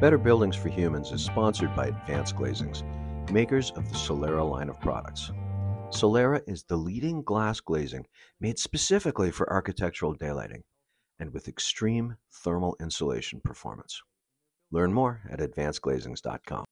Better Buildings for Humans is sponsored by Advanced Glazings, makers of the Solera line of products. Solera is the leading glass glazing made specifically for architectural daylighting and with extreme thermal insulation performance. Learn more at advancedglazings.com.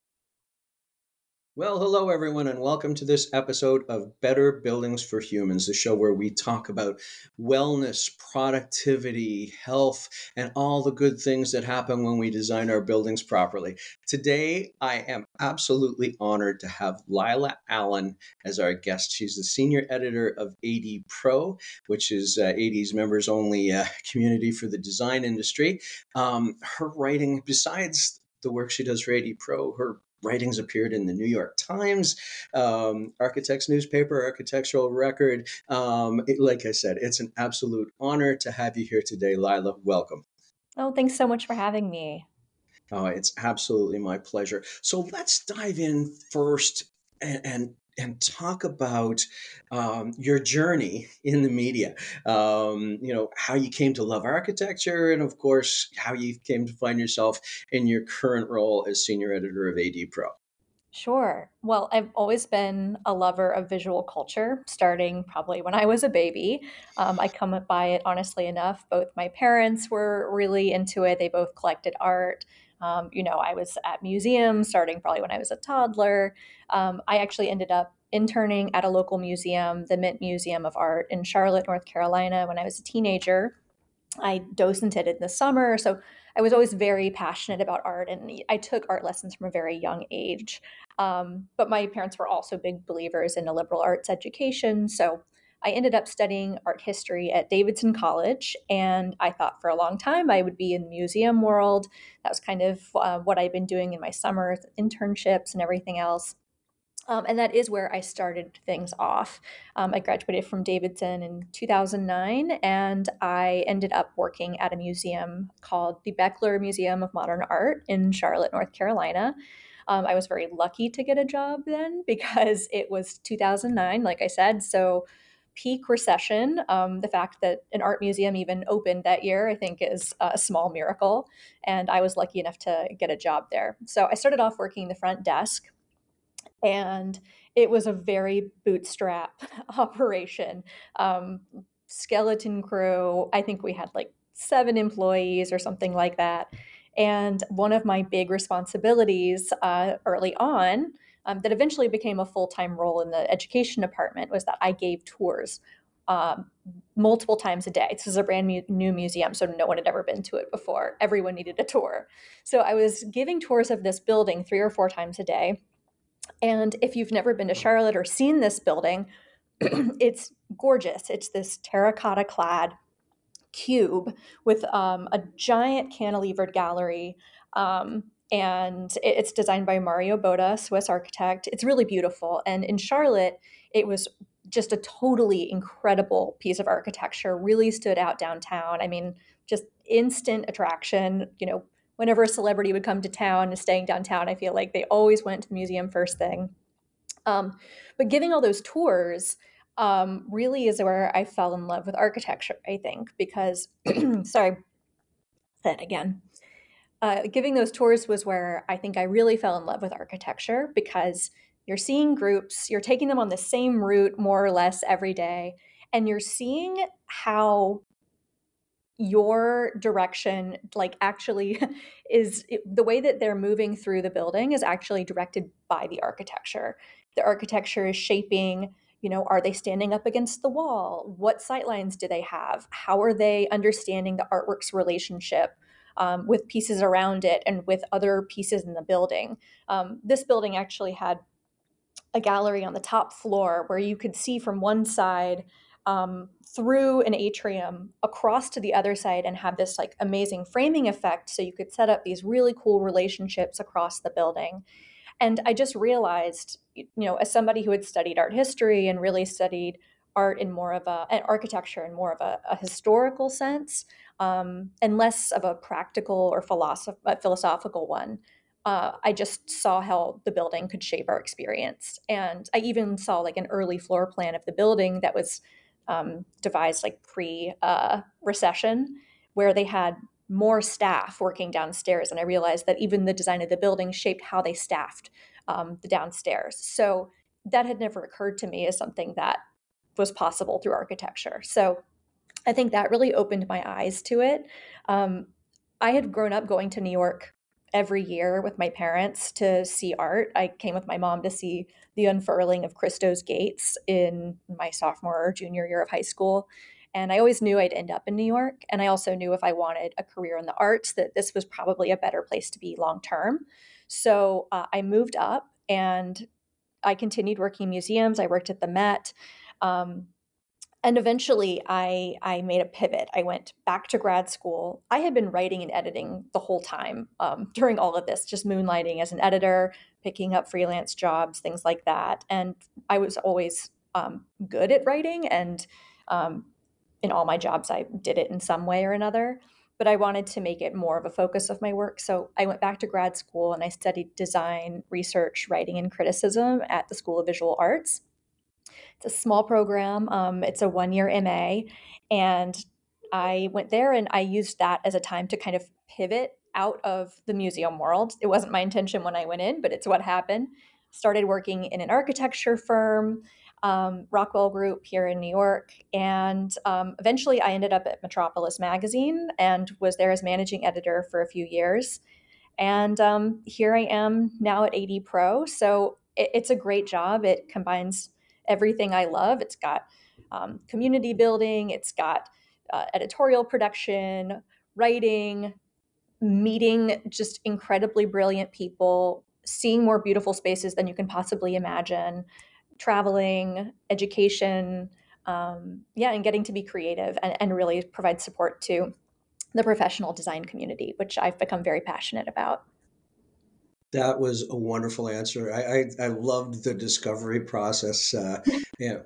Well, hello, everyone, and welcome to this episode of Better Buildings for Humans, the show where we talk about wellness, productivity, health, and all the good things that happen when we design our buildings properly. Today, I am absolutely honored to have Lila Allen as our guest. She's the senior editor of AD Pro, which is uh, AD's members only uh, community for the design industry. Um, her writing, besides the work she does for AD Pro, her writings appeared in the New York Times, um, Architects newspaper, Architectural Record. Um, it, like I said, it's an absolute honor to have you here today, Lila. Welcome. Oh, thanks so much for having me. Oh, it's absolutely my pleasure. So let's dive in first and, and and talk about um, your journey in the media. Um, you know, how you came to love architecture, and of course, how you came to find yourself in your current role as senior editor of AD Pro. Sure. Well, I've always been a lover of visual culture, starting probably when I was a baby. Um, I come by it honestly enough. Both my parents were really into it, they both collected art. Um, you know, I was at museums starting probably when I was a toddler. Um, I actually ended up interning at a local museum, the Mint Museum of Art in Charlotte, North Carolina, when I was a teenager. I docented in the summer, so I was always very passionate about art, and I took art lessons from a very young age. Um, but my parents were also big believers in a liberal arts education, so I ended up studying art history at Davidson College, and I thought for a long time I would be in the museum world. That was kind of uh, what I'd been doing in my summers, internships, and everything else. Um, and that is where I started things off. Um, I graduated from Davidson in 2009, and I ended up working at a museum called the Bechtler Museum of Modern Art in Charlotte, North Carolina. Um, I was very lucky to get a job then because it was 2009, like I said. So peak recession. Um, the fact that an art museum even opened that year, I think, is a small miracle. And I was lucky enough to get a job there. So I started off working the front desk, and it was a very bootstrap operation. Um, skeleton crew, I think we had like seven employees or something like that. And one of my big responsibilities uh, early on um, that eventually became a full time role in the education department was that I gave tours um, multiple times a day. This is a brand new, new museum, so no one had ever been to it before. Everyone needed a tour. So I was giving tours of this building three or four times a day. And if you've never been to Charlotte or seen this building, it's gorgeous. It's this terracotta clad cube with um, a giant cantilevered gallery. Um, and it's designed by Mario Botta, Swiss architect. It's really beautiful. And in Charlotte, it was just a totally incredible piece of architecture, really stood out downtown. I mean, just instant attraction. You know, whenever a celebrity would come to town and staying downtown, I feel like they always went to the museum first thing. Um, but giving all those tours um, really is where I fell in love with architecture, I think, because, sorry, that again uh, giving those tours was where I think I really fell in love with architecture because you're seeing groups, you're taking them on the same route more or less every day, and you're seeing how your direction like actually is the way that they're moving through the building is actually directed by the architecture. The architecture is shaping you know are they standing up against the wall? What sightlines do they have? How are they understanding the artwork's relationship um, with pieces around it and with other pieces in the building. Um, this building actually had a gallery on the top floor where you could see from one side um, through an atrium across to the other side and have this like amazing framing effect so you could set up these really cool relationships across the building and i just realized you know as somebody who had studied art history and really studied art in more of a and architecture in more of a, a historical sense um, and less of a practical or philosoph- philosophical one. Uh, I just saw how the building could shape our experience, and I even saw like an early floor plan of the building that was um, devised like pre uh, recession, where they had more staff working downstairs. And I realized that even the design of the building shaped how they staffed um, the downstairs. So that had never occurred to me as something that was possible through architecture. So I think that really opened my eyes to it. Um, I had grown up going to New York every year with my parents to see art. I came with my mom to see the unfurling of Christo's gates in my sophomore or junior year of high school. And I always knew I'd end up in New York. And I also knew if I wanted a career in the arts, that this was probably a better place to be long term. So uh, I moved up and I continued working in museums. I worked at the Met. Um, and eventually I, I made a pivot. I went back to grad school. I had been writing and editing the whole time um, during all of this, just moonlighting as an editor, picking up freelance jobs, things like that. And I was always um, good at writing and um, in all my jobs, I did it in some way or another. But I wanted to make it more of a focus of my work. So I went back to grad school and I studied design, research, writing, and criticism at the School of Visual Arts. It's a small program, um, it's a one year MA. And I went there and I used that as a time to kind of pivot out of the museum world. It wasn't my intention when I went in, but it's what happened. Started working in an architecture firm um, Rockwell Group here in New York. And um, eventually I ended up at Metropolis Magazine and was there as managing editor for a few years. And um, here I am now at AD Pro. So it, it's a great job. It combines everything I love. It's got um, community building, it's got uh, editorial production, writing, meeting just incredibly brilliant people, seeing more beautiful spaces than you can possibly imagine, traveling, education, um, yeah, and getting to be creative and, and really provide support to the professional design community, which I've become very passionate about. That was a wonderful answer. I, I, I loved the discovery process. Uh, yeah,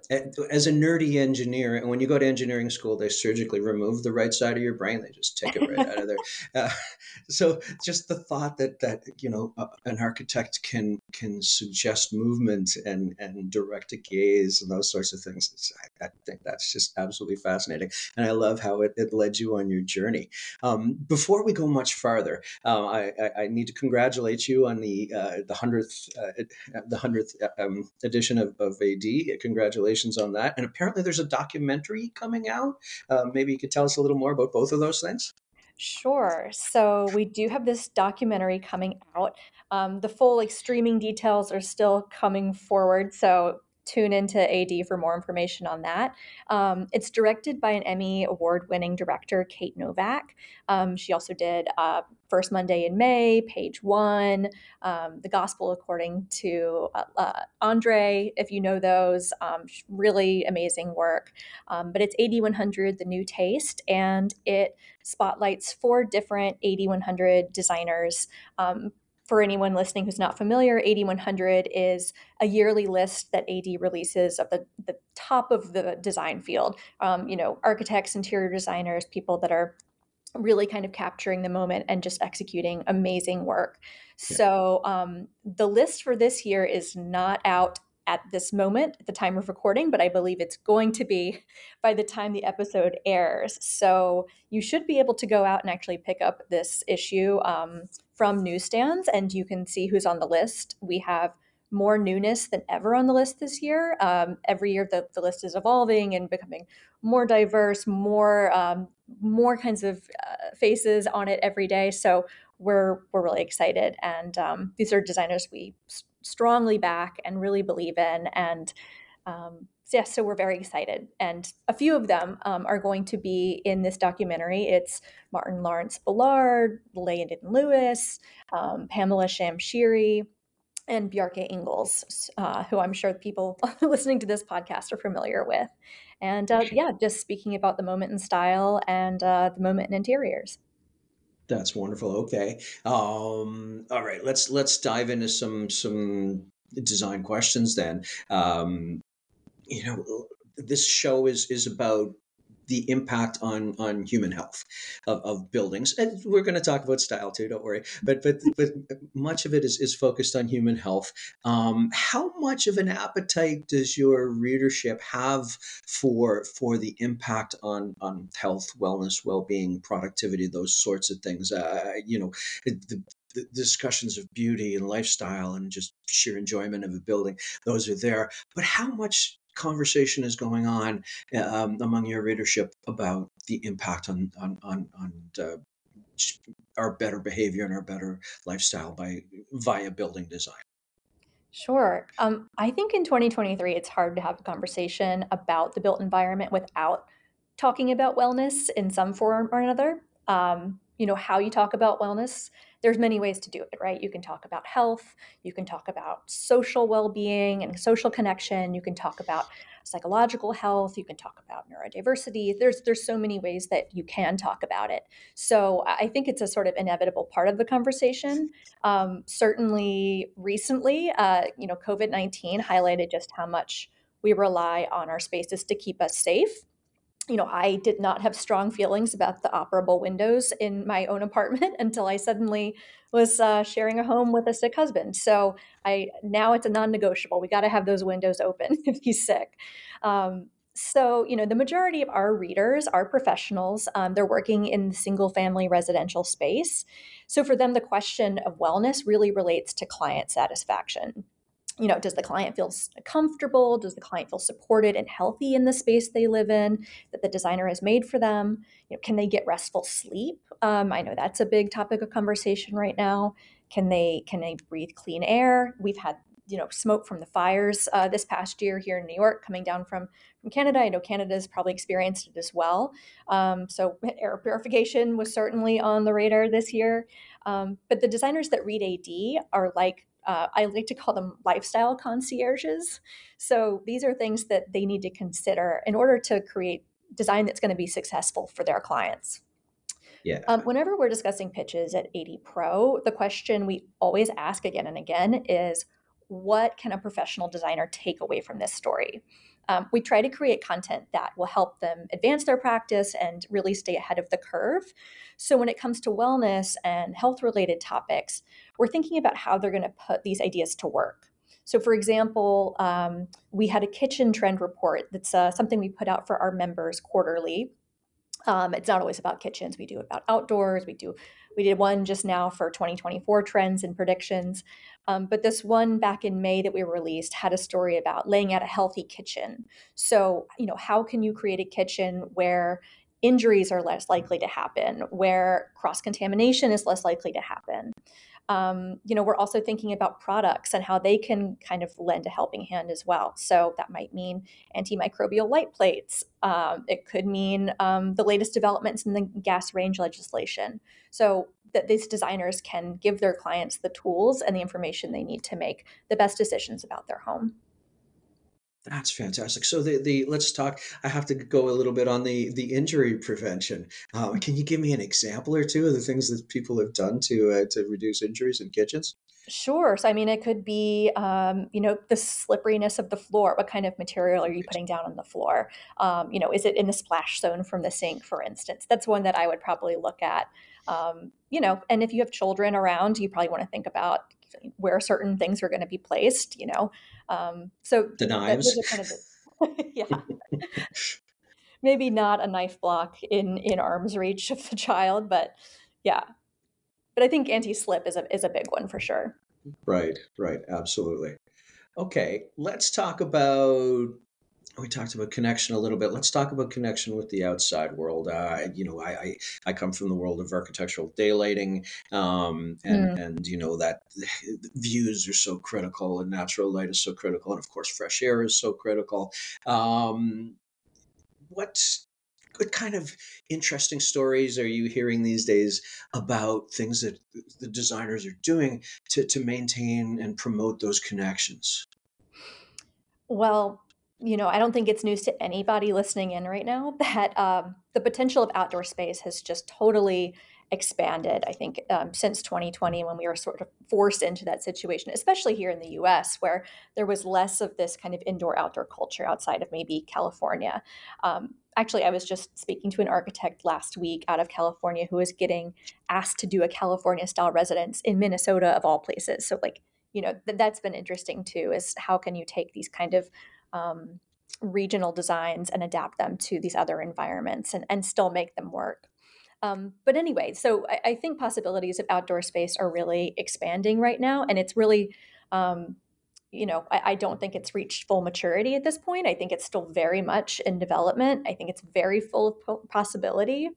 as a nerdy engineer, and when you go to engineering school, they surgically remove the right side of your brain. They just take it right out of there. Uh, so just the thought that that you know uh, an architect can can suggest movement and and direct a gaze and those sorts of things. I, I think that's just absolutely fascinating, and I love how it, it led you on your journey. Um, before we go much farther, um, I, I, I need to congratulate you on the uh, the hundredth uh, the hundredth um, edition of, of AD. Congratulations on that! And apparently, there's a documentary coming out. Uh, maybe you could tell us a little more about both of those things. Sure. So we do have this documentary coming out. Um, the full like streaming details are still coming forward. So tune into AD for more information on that. Um, it's directed by an Emmy award winning director, Kate Novack. Um, she also did uh, First Monday in May, Page One, um, The Gospel According to uh, uh, Andre, if you know those. Um, really amazing work. Um, but it's AD 100, The New Taste, and it spotlights four different AD 100 designers um, for anyone listening who's not familiar, AD 100 is a yearly list that AD releases of the, the top of the design field. Um, you know, architects, interior designers, people that are really kind of capturing the moment and just executing amazing work. Yeah. So um, the list for this year is not out at this moment at the time of recording, but I believe it's going to be by the time the episode airs. So you should be able to go out and actually pick up this issue um, from newsstands and you can see who's on the list. We have more newness than ever on the list this year. Um, every year, the, the list is evolving and becoming more diverse, more um, more kinds of uh, faces on it every day. So we're we're really excited, and um, these are designers we strongly back and really believe in. And um, yeah, so we're very excited. And a few of them um, are going to be in this documentary. It's Martin Lawrence Bullard, Landon Lewis, um, Pamela Shamshiri, and Bjarke Ingels, uh, who I'm sure people listening to this podcast are familiar with. And uh, yeah, just speaking about the moment in style and uh, the moment in interiors. That's wonderful. Okay. Um, all right. Let's let's dive into some some design questions then. Um, you know, this show is is about the impact on on human health of, of buildings. And we're going to talk about style too. Don't worry. But but but much of it is is focused on human health. Um, how much of an appetite does your readership have for for the impact on on health, wellness, well being, productivity, those sorts of things? Uh, you know, the, the discussions of beauty and lifestyle and just sheer enjoyment of a building, those are there. But how much conversation is going on um, among your readership about the impact on on on, on uh, our better behavior and our better lifestyle by via building design? Sure. Um, I think in 2023, it's hard to have a conversation about the built environment without talking about wellness in some form or another. Um, you know, how you talk about wellness there's many ways to do it, right? You can talk about health, you can talk about social well-being and social connection, you can talk about psychological health, you can talk about neurodiversity. There's there's so many ways that you can talk about it. So I think it's a sort of inevitable part of the conversation. Um, certainly, recently, uh, you know, COVID nineteen highlighted just how much we rely on our spaces to keep us safe you know, I did not have strong feelings about the operable windows in my own apartment until I suddenly was uh, sharing a home with a sick husband. So I now it's a non-negotiable. We got to have those windows open if he's sick. Um, so you know, the majority of our readers are professionals. Um, they're working in single-family residential space. So for them, the question of wellness really relates to client satisfaction you know, does the client feel comfortable? Does the client feel supported and healthy in the space they live in that the designer has made for them? You know, can they get restful sleep? Um, I know that's a big topic of conversation right now. Can they can they breathe clean air? We've had you know smoke from the fires uh, this past year here in New York coming down from from Canada. I know Canada's probably experienced it as well. Um, so air purification was certainly on the radar this year. Um, but the designers that read AD are like uh, I like to call them lifestyle concierges. So these are things that they need to consider in order to create design that's going to be successful for their clients. Yeah. Um, whenever we're discussing pitches at AD Pro, the question we always ask again and again is what can a professional designer take away from this story? Um, we try to create content that will help them advance their practice and really stay ahead of the curve. So, when it comes to wellness and health related topics, we're thinking about how they're going to put these ideas to work. So, for example, um, we had a kitchen trend report that's uh, something we put out for our members quarterly. Um, it's not always about kitchens. We do about outdoors. We do we did one just now for 2024 trends and predictions. Um, but this one back in May that we released had a story about laying out a healthy kitchen. So, you know, how can you create a kitchen where injuries are less likely to happen, where cross contamination is less likely to happen? Um, you know, we're also thinking about products and how they can kind of lend a helping hand as well. So that might mean antimicrobial light plates. Um, it could mean um, the latest developments in the gas range legislation. So that these designers can give their clients the tools and the information they need to make the best decisions about their home. That's fantastic. So the, the let's talk. I have to go a little bit on the the injury prevention. Uh, can you give me an example or two of the things that people have done to uh, to reduce injuries in kitchens? Sure. So I mean, it could be um, you know the slipperiness of the floor. What kind of material are you putting down on the floor? Um, you know, is it in the splash zone from the sink, for instance? That's one that I would probably look at. Um, you know, and if you have children around, you probably want to think about where certain things are going to be placed. You know, um, so the knives. Kind of yeah. Maybe not a knife block in in arm's reach of the child, but yeah. But I think anti-slip is a is a big one for sure. Right, right, absolutely. Okay, let's talk about we talked about connection a little bit. Let's talk about connection with the outside world. Uh, you know, I, I, I come from the world of architectural daylighting, um, and mm. and you know that views are so critical, and natural light is so critical, and of course fresh air is so critical. Um, what what kind of interesting stories are you hearing these days about things that the designers are doing to to maintain and promote those connections? Well, you know, I don't think it's news to anybody listening in right now that um, the potential of outdoor space has just totally expanded. I think um, since 2020, when we were sort of forced into that situation, especially here in the US, where there was less of this kind of indoor outdoor culture outside of maybe California. Um, actually, I was just speaking to an architect last week out of California who was getting asked to do a California style residence in Minnesota, of all places. So, like, you know, th- that's been interesting too is how can you take these kind of um, regional designs and adapt them to these other environments and, and still make them work. Um, but anyway, so I, I, think possibilities of outdoor space are really expanding right now, and it's really, um, you know, I, I, don't think it's reached full maturity at this point. I think it's still very much in development. I think it's very full of possibility.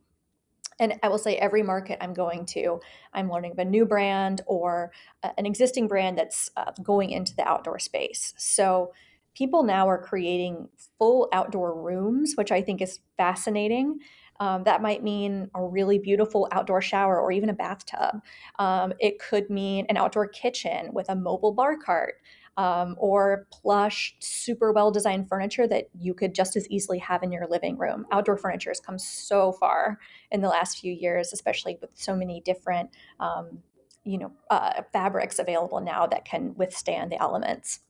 And I will say, every market I'm going to, I'm learning of a new brand or uh, an existing brand that's uh, going into the outdoor space. So people now are creating full outdoor rooms, which I think is fascinating. Um, that might mean a really beautiful outdoor shower or even a bathtub. Um, it could mean an outdoor kitchen with a mobile bar cart. Um, or plush, super well designed furniture that you could just as easily have in your living room. Outdoor furniture has come so far in the last few years, especially with so many different, um, you know, uh, fabrics available now that can withstand the elements.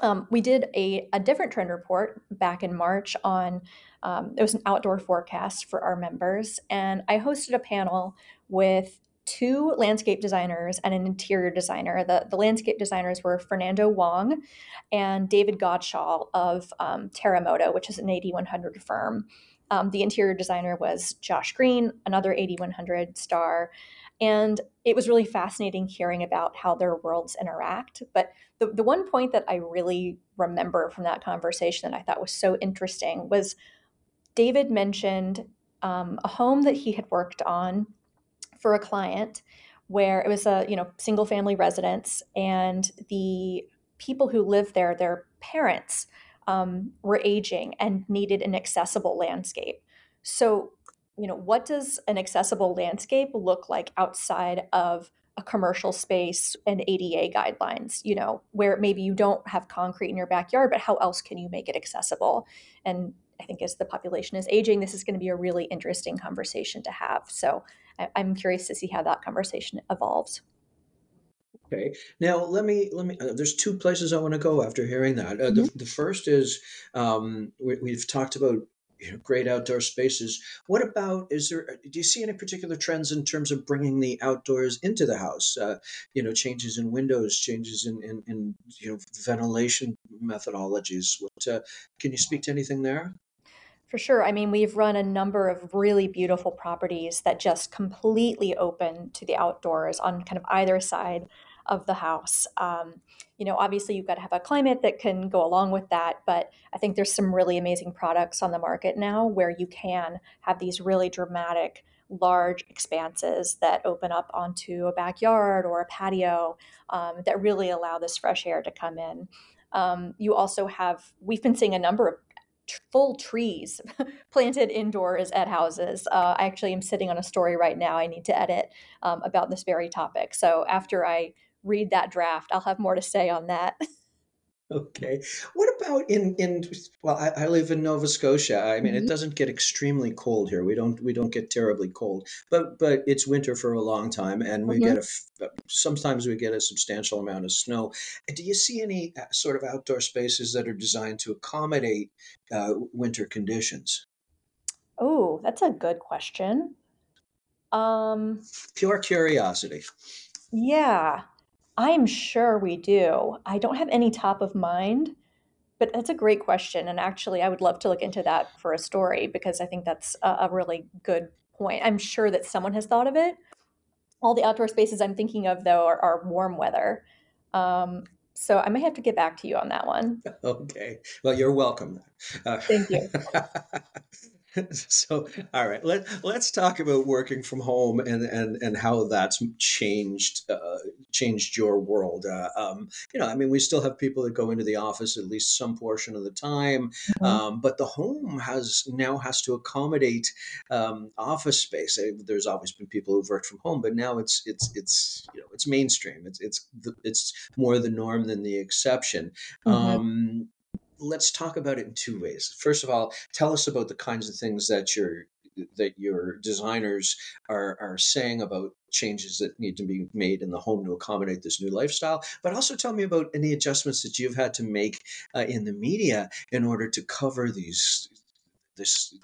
Um, we did a, a different trend report back in March on um, it was an outdoor forecast for our members, and I hosted a panel with two landscape designers and an interior designer. The, the landscape designers were Fernando Wong and David Godshall of um, Terremoto, which is an AD100 firm. Um, the interior designer was Josh Greene, another AD100 star. And it was really fascinating hearing about how their worlds interact. But the, the one point that I really remember from that conversation that I thought was so interesting was David mentioned um, a home that he had worked on for a client where it was a you know single family residence and the people who lived there their parents um, were aging and needed an accessible landscape so you know what does an accessible landscape look like outside of a commercial space and ADA guidelines you know where maybe you don't have concrete in your backyard but how else can you make it accessible and I think as the population is aging, this is going to be a really interesting conversation to have. So I, am curious to see how that conversation evolves. Okay. Now let me let me. Uh, there's two places I want to go after hearing that. Uh, mm-hmm. the, the first is um, we, have talked about great outdoor spaces. What about is there? Do you see any particular trends in terms of bringing the outdoors into the house? Uh, you know, changes in windows, changes in in, in you know ventilation methodologies. What uh, can you speak to anything there? For sure. I mean, we've run a number of really beautiful properties that just completely open to the outdoors on kind of either side of the house. Um, you know, obviously, you've got to have a climate that can go along with that, but I think there's some really amazing products on the market now where you can have these really dramatic, large expanses that open up onto a backyard or a patio um, that really allow this fresh air to come in. Um, you also have, we've been seeing a number of full trees planted indoors at houses. Uh, I actually am sitting on a story right now I need to edit um, about this very topic. So after I read that draft, I'll have more to say on that. Okay. What about in in well, I, I live in Nova Scotia. I mean, mm-hmm. it doesn't get extremely cold here. We don't we don't get terribly cold, but but it's winter for a long time, and we mm-hmm. get a sometimes we get a substantial amount of snow. Do you see any uh, sort of outdoor spaces that are designed to accommodate uh, winter conditions? Oh, that's a good question. Um, Pure curiosity. Yeah. I'm sure we do. I don't have any top of mind, but that's a great question. And actually, I would love to look into that for a story because I think that's a, a really good point. I'm sure that someone has thought of it. All the outdoor spaces I'm thinking of, though, are, are warm weather. Um, so I may have to get back to you on that one. Okay. Well, you're welcome. Uh, Thank you. so all right let, let's talk about working from home and and and how that's changed uh, changed your world uh, um, you know i mean we still have people that go into the office at least some portion of the time mm-hmm. um, but the home has now has to accommodate um, office space there's always been people who've worked from home but now it's it's it's you know it's mainstream it's it's the, it's more the norm than the exception mm-hmm. Let's talk about it in two ways. First of all, tell us about the kinds of things that your that your designers are are saying about changes that need to be made in the home to accommodate this new lifestyle. But also tell me about any adjustments that you've had to make uh, in the media in order to cover these this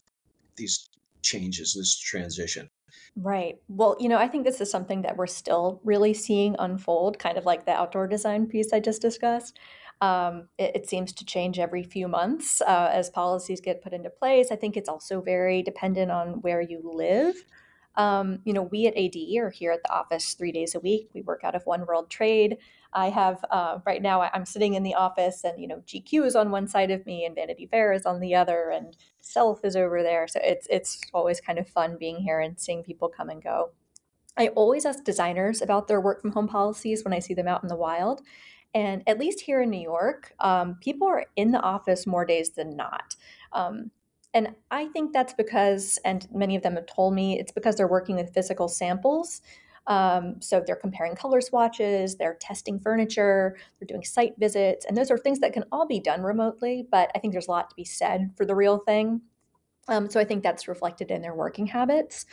these changes, this transition? Right. Well, you know, I think this is something that we're still really seeing unfold, kind of like the outdoor design piece I just discussed. Um, it, it seems to change every few months uh, as policies get put into place. I think it's also very dependent on where you live. Um, you know, we at AD are here at the office three days a week. We work out of One World Trade. I have uh, right now. I'm sitting in the office, and you know, GQ is on one side of me, and Vanity Fair is on the other, and Self is over there. So it's it's always kind of fun being here and seeing people come and go. I always ask designers about their work from home policies when I see them out in the wild. And at least here in New York, um, people are in the office more days than not. Um, and I think that's because, and many of them have told me, it's because they're working with physical samples. Um, so they're comparing color swatches, they're testing furniture, they're doing site visits, and those are things that can all be done remotely. But I think there's a lot to be said for the real thing. Um, so I think that's reflected in their working habits.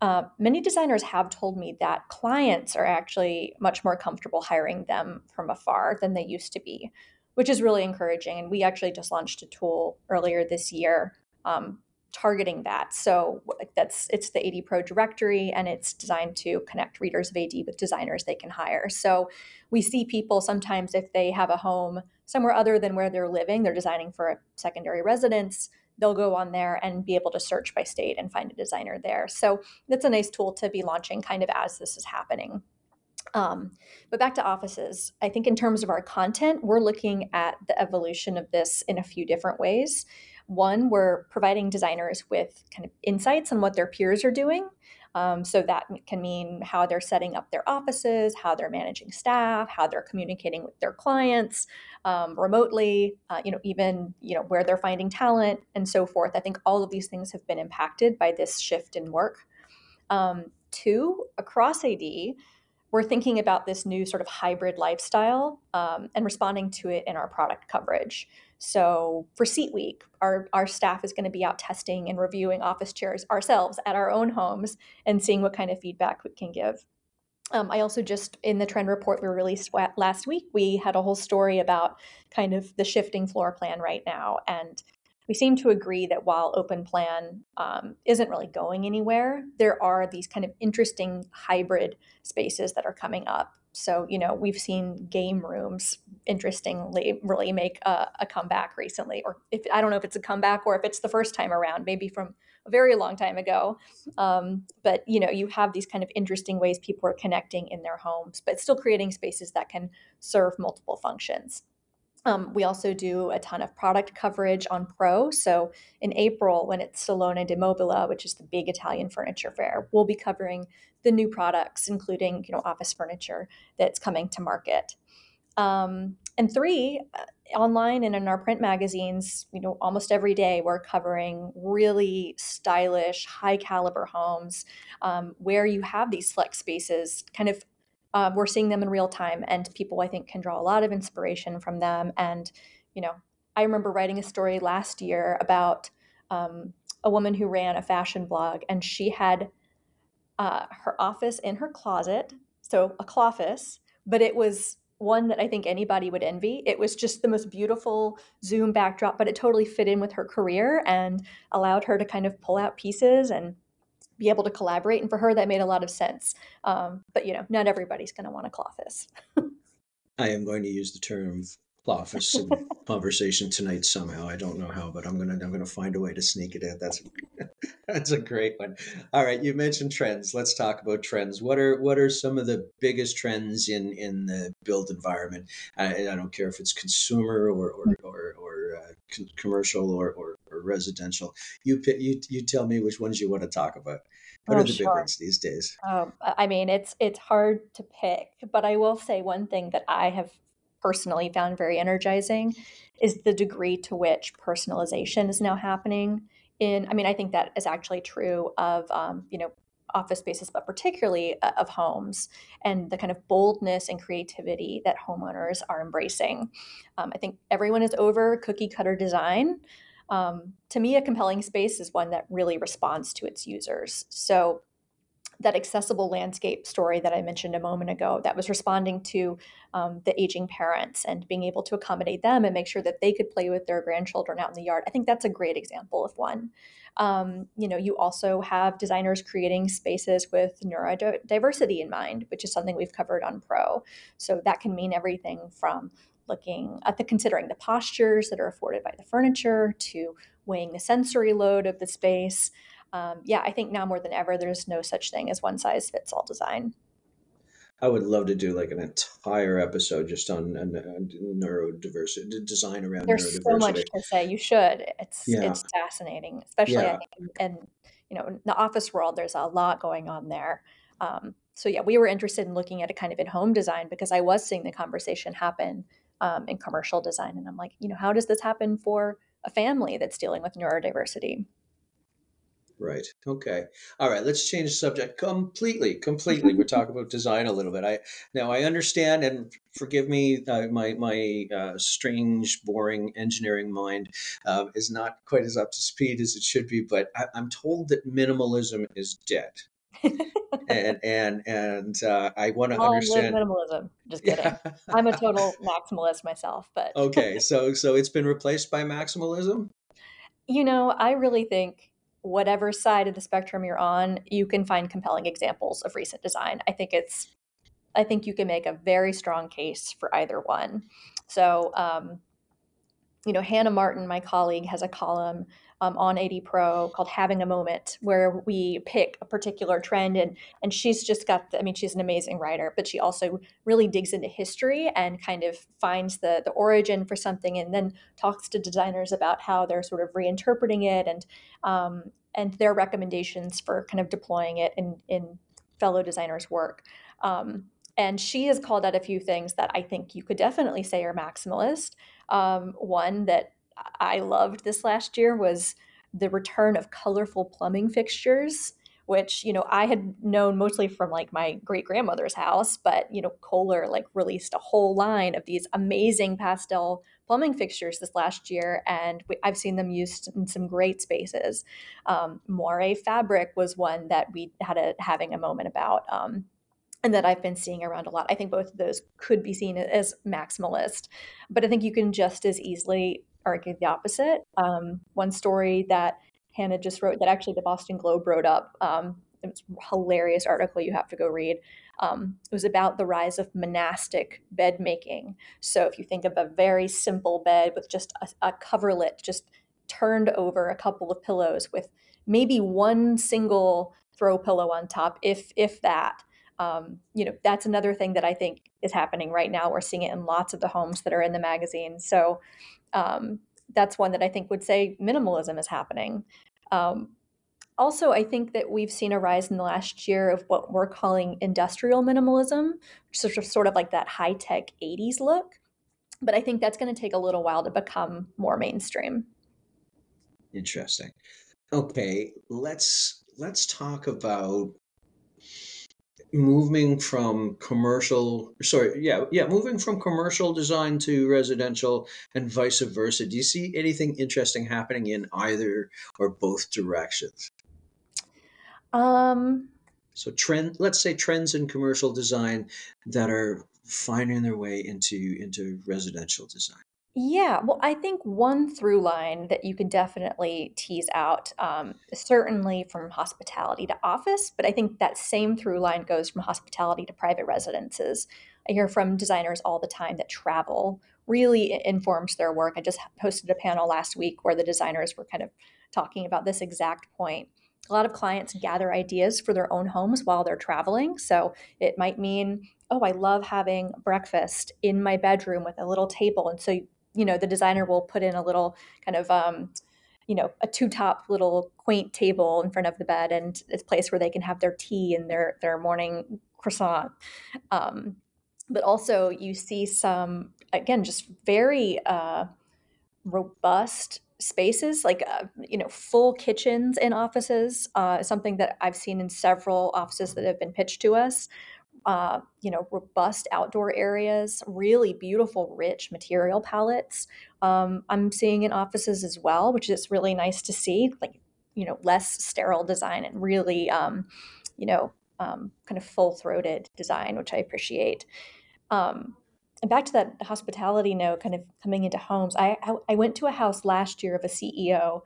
Uh, many designers have told me that clients are actually much more comfortable hiring them from afar than they used to be, which is really encouraging. And we actually just launched a tool earlier this year um, targeting that. So that's it's the AD Pro directory, and it's designed to connect readers of AD with designers they can hire. So we see people sometimes if they have a home somewhere other than where they're living, they're designing for a secondary residence. They'll go on there and be able to search by state and find a designer there. So that's a nice tool to be launching kind of as this is happening. Um, but back to offices, I think in terms of our content, we're looking at the evolution of this in a few different ways. One, we're providing designers with kind of insights on what their peers are doing. Um, so that can mean how they're setting up their offices, how they're managing staff, how they're communicating with their clients um, remotely, uh, you know, even you know where they're finding talent and so forth. I think all of these things have been impacted by this shift in work. Um, two, across AD, we're thinking about this new sort of hybrid lifestyle um, and responding to it in our product coverage. So for Seat Week, our, our staff is going to be out testing and reviewing office chairs ourselves at our own homes and seeing what kind of feedback we can give. Um, I also just, in the trend report we released last week, we had a whole story about kind of the shifting floor plan right now. And we seem to agree that while open plan um, isn't really going anywhere, there are these kind of interesting hybrid spaces that are coming up. So, you know, we've seen game rooms, interestingly, really make a, a, comeback recently. Or if I don't know if it's a comeback or if it's the first time around, maybe from a very long time ago. Um, but, you know, you have these kind of interesting ways people are connecting in their homes, but still creating spaces that can serve multiple functions. Um, we also do a ton of product coverage on Pro. So in April, when it's Salone del Mobile, which is the big Italian furniture fair, we'll be covering the new products, including you know office furniture that's coming to market. Um, and three, uh, online and in our print magazines, you know, almost every day we're covering really stylish, high caliber homes um, where you have these flex spaces kind of uh, we're seeing them in real time and people i think can draw a lot of inspiration from them. And you know i remember writing a story last year about um, a woman who ran a fashion blog and she had uh, her office in her closet so a cloffice but it was one that i think anybody would envy it was just the most beautiful zoom backdrop but it totally fit in with her career and allowed her to kind of pull out pieces and be able to collaborate. And for her, that made a lot of sense. Um, but you know, not everybody's going to want a cloffice. I am going to use the term cloffice in conversation tonight somehow. I don't know how, but I'm gonna I'm gonna find a way to sneak it in. That's that's a great one. All right, you mentioned trends. Let's talk about trends. What are what are some of the biggest trends in in the built environment? I, I don't care if it's consumer or or or, or uh, commercial or, or, or residential. You you you tell me which ones you want to talk about. What oh, are the sure. big ones these days? Um, I mean, it's it's hard to pick, but I will say one thing that I have personally found very energizing is the degree to which personalization is now happening. In, I mean, I think that is actually true of um, you know office spaces, but particularly uh, of homes, and the kind of boldness and creativity that homeowners are embracing. Um, I think everyone is over cookie cutter design. Um, to me, a compelling space is one that really responds to its users. So that accessible landscape story that I mentioned a moment ago that was responding to um, the aging parents and being able to accommodate them and make sure that they could play with their grandchildren out in the yard. I think that's a great example of one. Um, you know, you also have designers creating spaces with neurodiversity in mind, which is something we've covered on Pro. So that can mean everything from looking at the considering the postures that are afforded by the furniture to weighing the sensory load of the space um, yeah, I think now more than ever, there's no such thing as one size fits all design. I would love to do like an entire episode just on, on, on neurodiversity, design around There's neurodiversity. so much to say. You should. It's Yeah, it's fascinating, especially I yeah, think, and you know, in the office world, there's a lot going on there. Um, so yeah, we were interested in looking at a kind of in-home design because I was seeing the conversation happen um, in commercial design, and I'm like, you know, how does this happen for a family that's dealing with neurodiversity? Right. Okay. All right. Let's change the subject completely. Completely. We're talking about design a little bit. I now I understand, and forgive me, uh, my my uh, strange, boring engineering mind uh, is not quite as up to speed as it should be. But I, I'm told that minimalism is dead. and and and uh, I want to understand. minimalism. Just kidding. Yeah. I'm a total maximalist myself, but okay. So so it's been replaced by maximalism. you know, I really think whatever side of the spectrum you're on, you can find compelling examples of recent design. I think it's I think you can make a very strong case for either one. So, um, you know, Hannah Martin, my colleague, has a column um, on AD Pro called "Having a Moment," where we pick a particular trend, and and she's just got. The, I mean, she's an amazing writer, but she also really digs into history and kind of finds the the origin for something, and then talks to designers about how they're sort of reinterpreting it and um, and their recommendations for kind of deploying it in in fellow designers' work. Um, and she has called out a few things that I think you could definitely say are maximalist. Um, one that I loved this last year was the return of colorful plumbing fixtures, which, you know, I had known mostly from like my great grandmother's house, but, you know, Kohler like released a whole line of these amazing pastel plumbing fixtures this last year, and we, I've seen them used in some great spaces. Um, Moire fabric was one that we had a having a moment about. Um, and that I've been seeing around a lot. I think both of those could be seen as maximalist, but I think you can just as easily argue the opposite. Um, one story that Hannah just wrote that actually the Boston Globe wrote up. Um, it's a hilarious article you have to go read. Um, it was about the rise of monastic bed making. So if you think of a very simple bed with just a, a coverlet, just turned over a couple of pillows with maybe one single throw pillow on top, if if that. Um, you know, that's another thing that I think is happening right now. We're seeing it in lots of the homes that are in the magazine. So um, that's one that I think would say minimalism is happening. Um, also, I think that we've seen a rise in the last year of what we're calling industrial minimalism, which is sort of like that high tech 80s look. But I think that's going to take a little while to become more mainstream. Interesting. Okay, let's let's talk about moving from commercial sorry yeah yeah moving from commercial design to residential and vice versa. Do you see anything interesting happening in either or both directions? Um, so trend let's say trends in commercial design that are finding their way into into residential design Yeah, well, I think one through line that you can definitely tease out, um, certainly from hospitality to office, but I think that same through line goes from hospitality to private residences. I hear from designers all the time that travel really informs their work. I just hosted a panel last week where the designers were kind of talking about this exact point. A lot of clients gather ideas for their own homes while they're traveling. So it might mean, oh, I love having breakfast in my bedroom with a little table. And so you know the designer will put in a little kind of um, you know a two top little quaint table in front of the bed and it's a place where they can have their tea and their their morning croissant. Um, but also you see some again just very uh, robust spaces like uh, you know full kitchens in offices uh, something that i've seen in several offices that have been pitched to us uh, you know, robust outdoor areas, really beautiful, rich material palettes. Um, I'm seeing in offices as well, which is really nice to see. Like, you know, less sterile design and really, um, you know, um, kind of full throated design, which I appreciate. Um, and back to that hospitality note, kind of coming into homes, I, I, I went to a house last year of a CEO,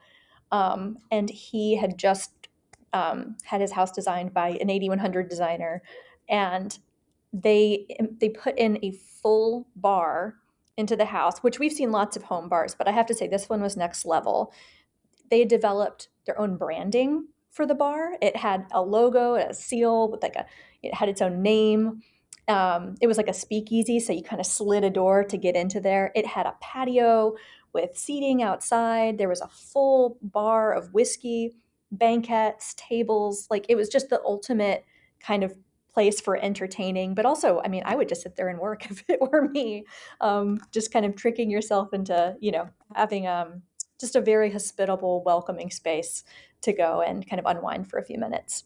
um, and he had just um, had his house designed by an AD100 designer, and they they put in a full bar into the house, which we've seen lots of home bars, but I have to say this one was next level. They developed their own branding for the bar. It had a logo, a seal with like a it had its own name. Um, it was like a speakeasy, so you kind of slid a door to get into there. It had a patio with seating outside. There was a full bar of whiskey, banquettes, tables. Like it was just the ultimate kind of place for entertaining. But also, I mean, I would just sit there and work if it were me. Um, just kind of tricking yourself into, you know, having um, just a very hospitable, welcoming space to go and kind of unwind for a few minutes.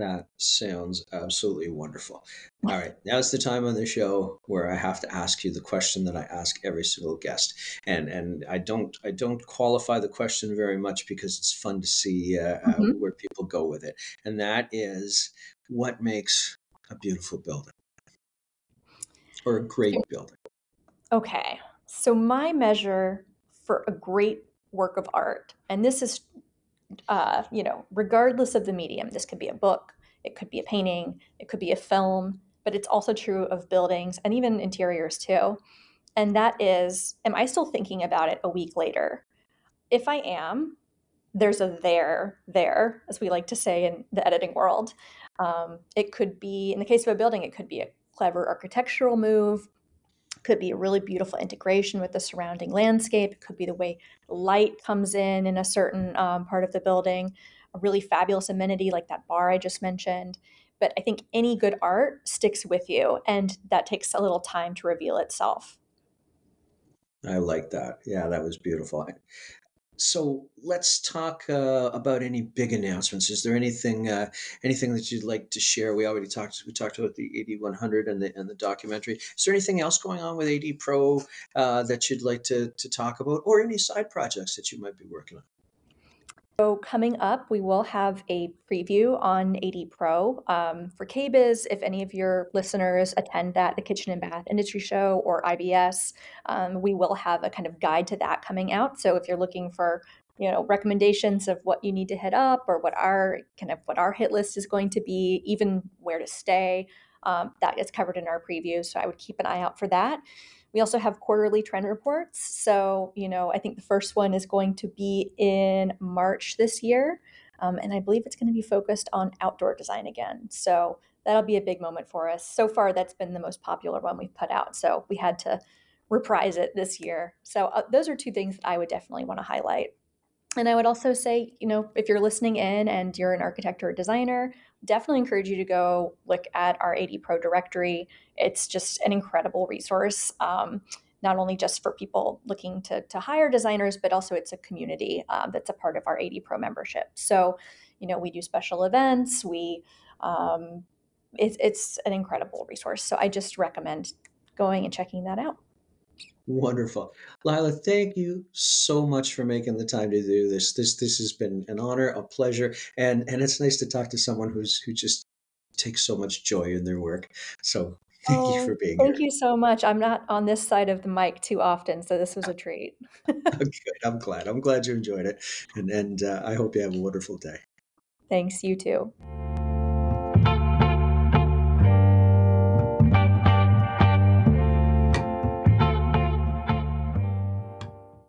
That sounds absolutely wonderful. All right, now's the time on the show where I have to ask you the question that I ask every single guest, and and I don't I don't qualify the question very much because it's fun to see uh, uh mm-hmm. uh, where people go with it, and that is what makes a beautiful building or a great building. Okay, so my measure for a great work of art, and this is uh, you know, regardless of the medium, this could be a book, it could be a painting, it could be a film, but it's also true of buildings and even interiors too. And that is, am I still thinking about it a week later? If I am, there's a there there, as we like to say in the editing world. Um, it could be, in the case of a building, it could be a clever architectural move could be a really beautiful integration with the surrounding landscape. It could be the way light comes in in a certain um, part of the building, a really fabulous amenity like that bar I just mentioned. But I think any good art sticks with you, and that takes a little time to reveal itself. I like that. Yeah, that was beautiful. So let's talk uh, about any big announcements. Is there anything uh, anything that you'd like to share? We already talked. We talked about the AD 100 and the and the documentary. Is there anything else going on with AD Pro uh, that you'd like to to talk about, or any side projects that you might be working on? So coming up, we will have a preview on AD Pro um, for KBIS. If any of your listeners attend that, the Kitchen and Bath Industry Show or IBS, um, we will have a kind of guide to that coming out. So if you're looking for you know recommendations of what you need to hit up or what our kind of what our hit list is going to be, even where to stay, um, that is covered in our preview. So I would keep an eye out for that. We also have quarterly trend reports. So, you know, I think the first one is going to be in March this year. Um, and I believe it's going to be focused on outdoor design again. So that'll be a big moment for us. So far, that's been the most popular one we've put out. So we had to reprise it this year. So uh, those are two things that I would definitely want to highlight. And I would also say, you know, if you're listening in and you're an architect or a designer, definitely encourage you to go look at our AD Pro directory. It's just an incredible resource, um, not only just for people looking to, to hire designers, but also it's a community uh, that's a part of our AD Pro membership. So, you know, we do special events. We, um, it's, it's an incredible resource. So I just recommend going and checking that out. Wonderful. Lila, thank you so much for making the time to do this. This this has been an honor, a pleasure, and and it's nice to talk to someone who's who just takes so much joy in their work. So thank oh, you for being here. thank here. you so much. I'm not on this side of the mic too often, so this was a treat. Good. I'm glad. I'm glad you enjoyed it, and and uh, I hope you have a wonderful day. Thanks. You too.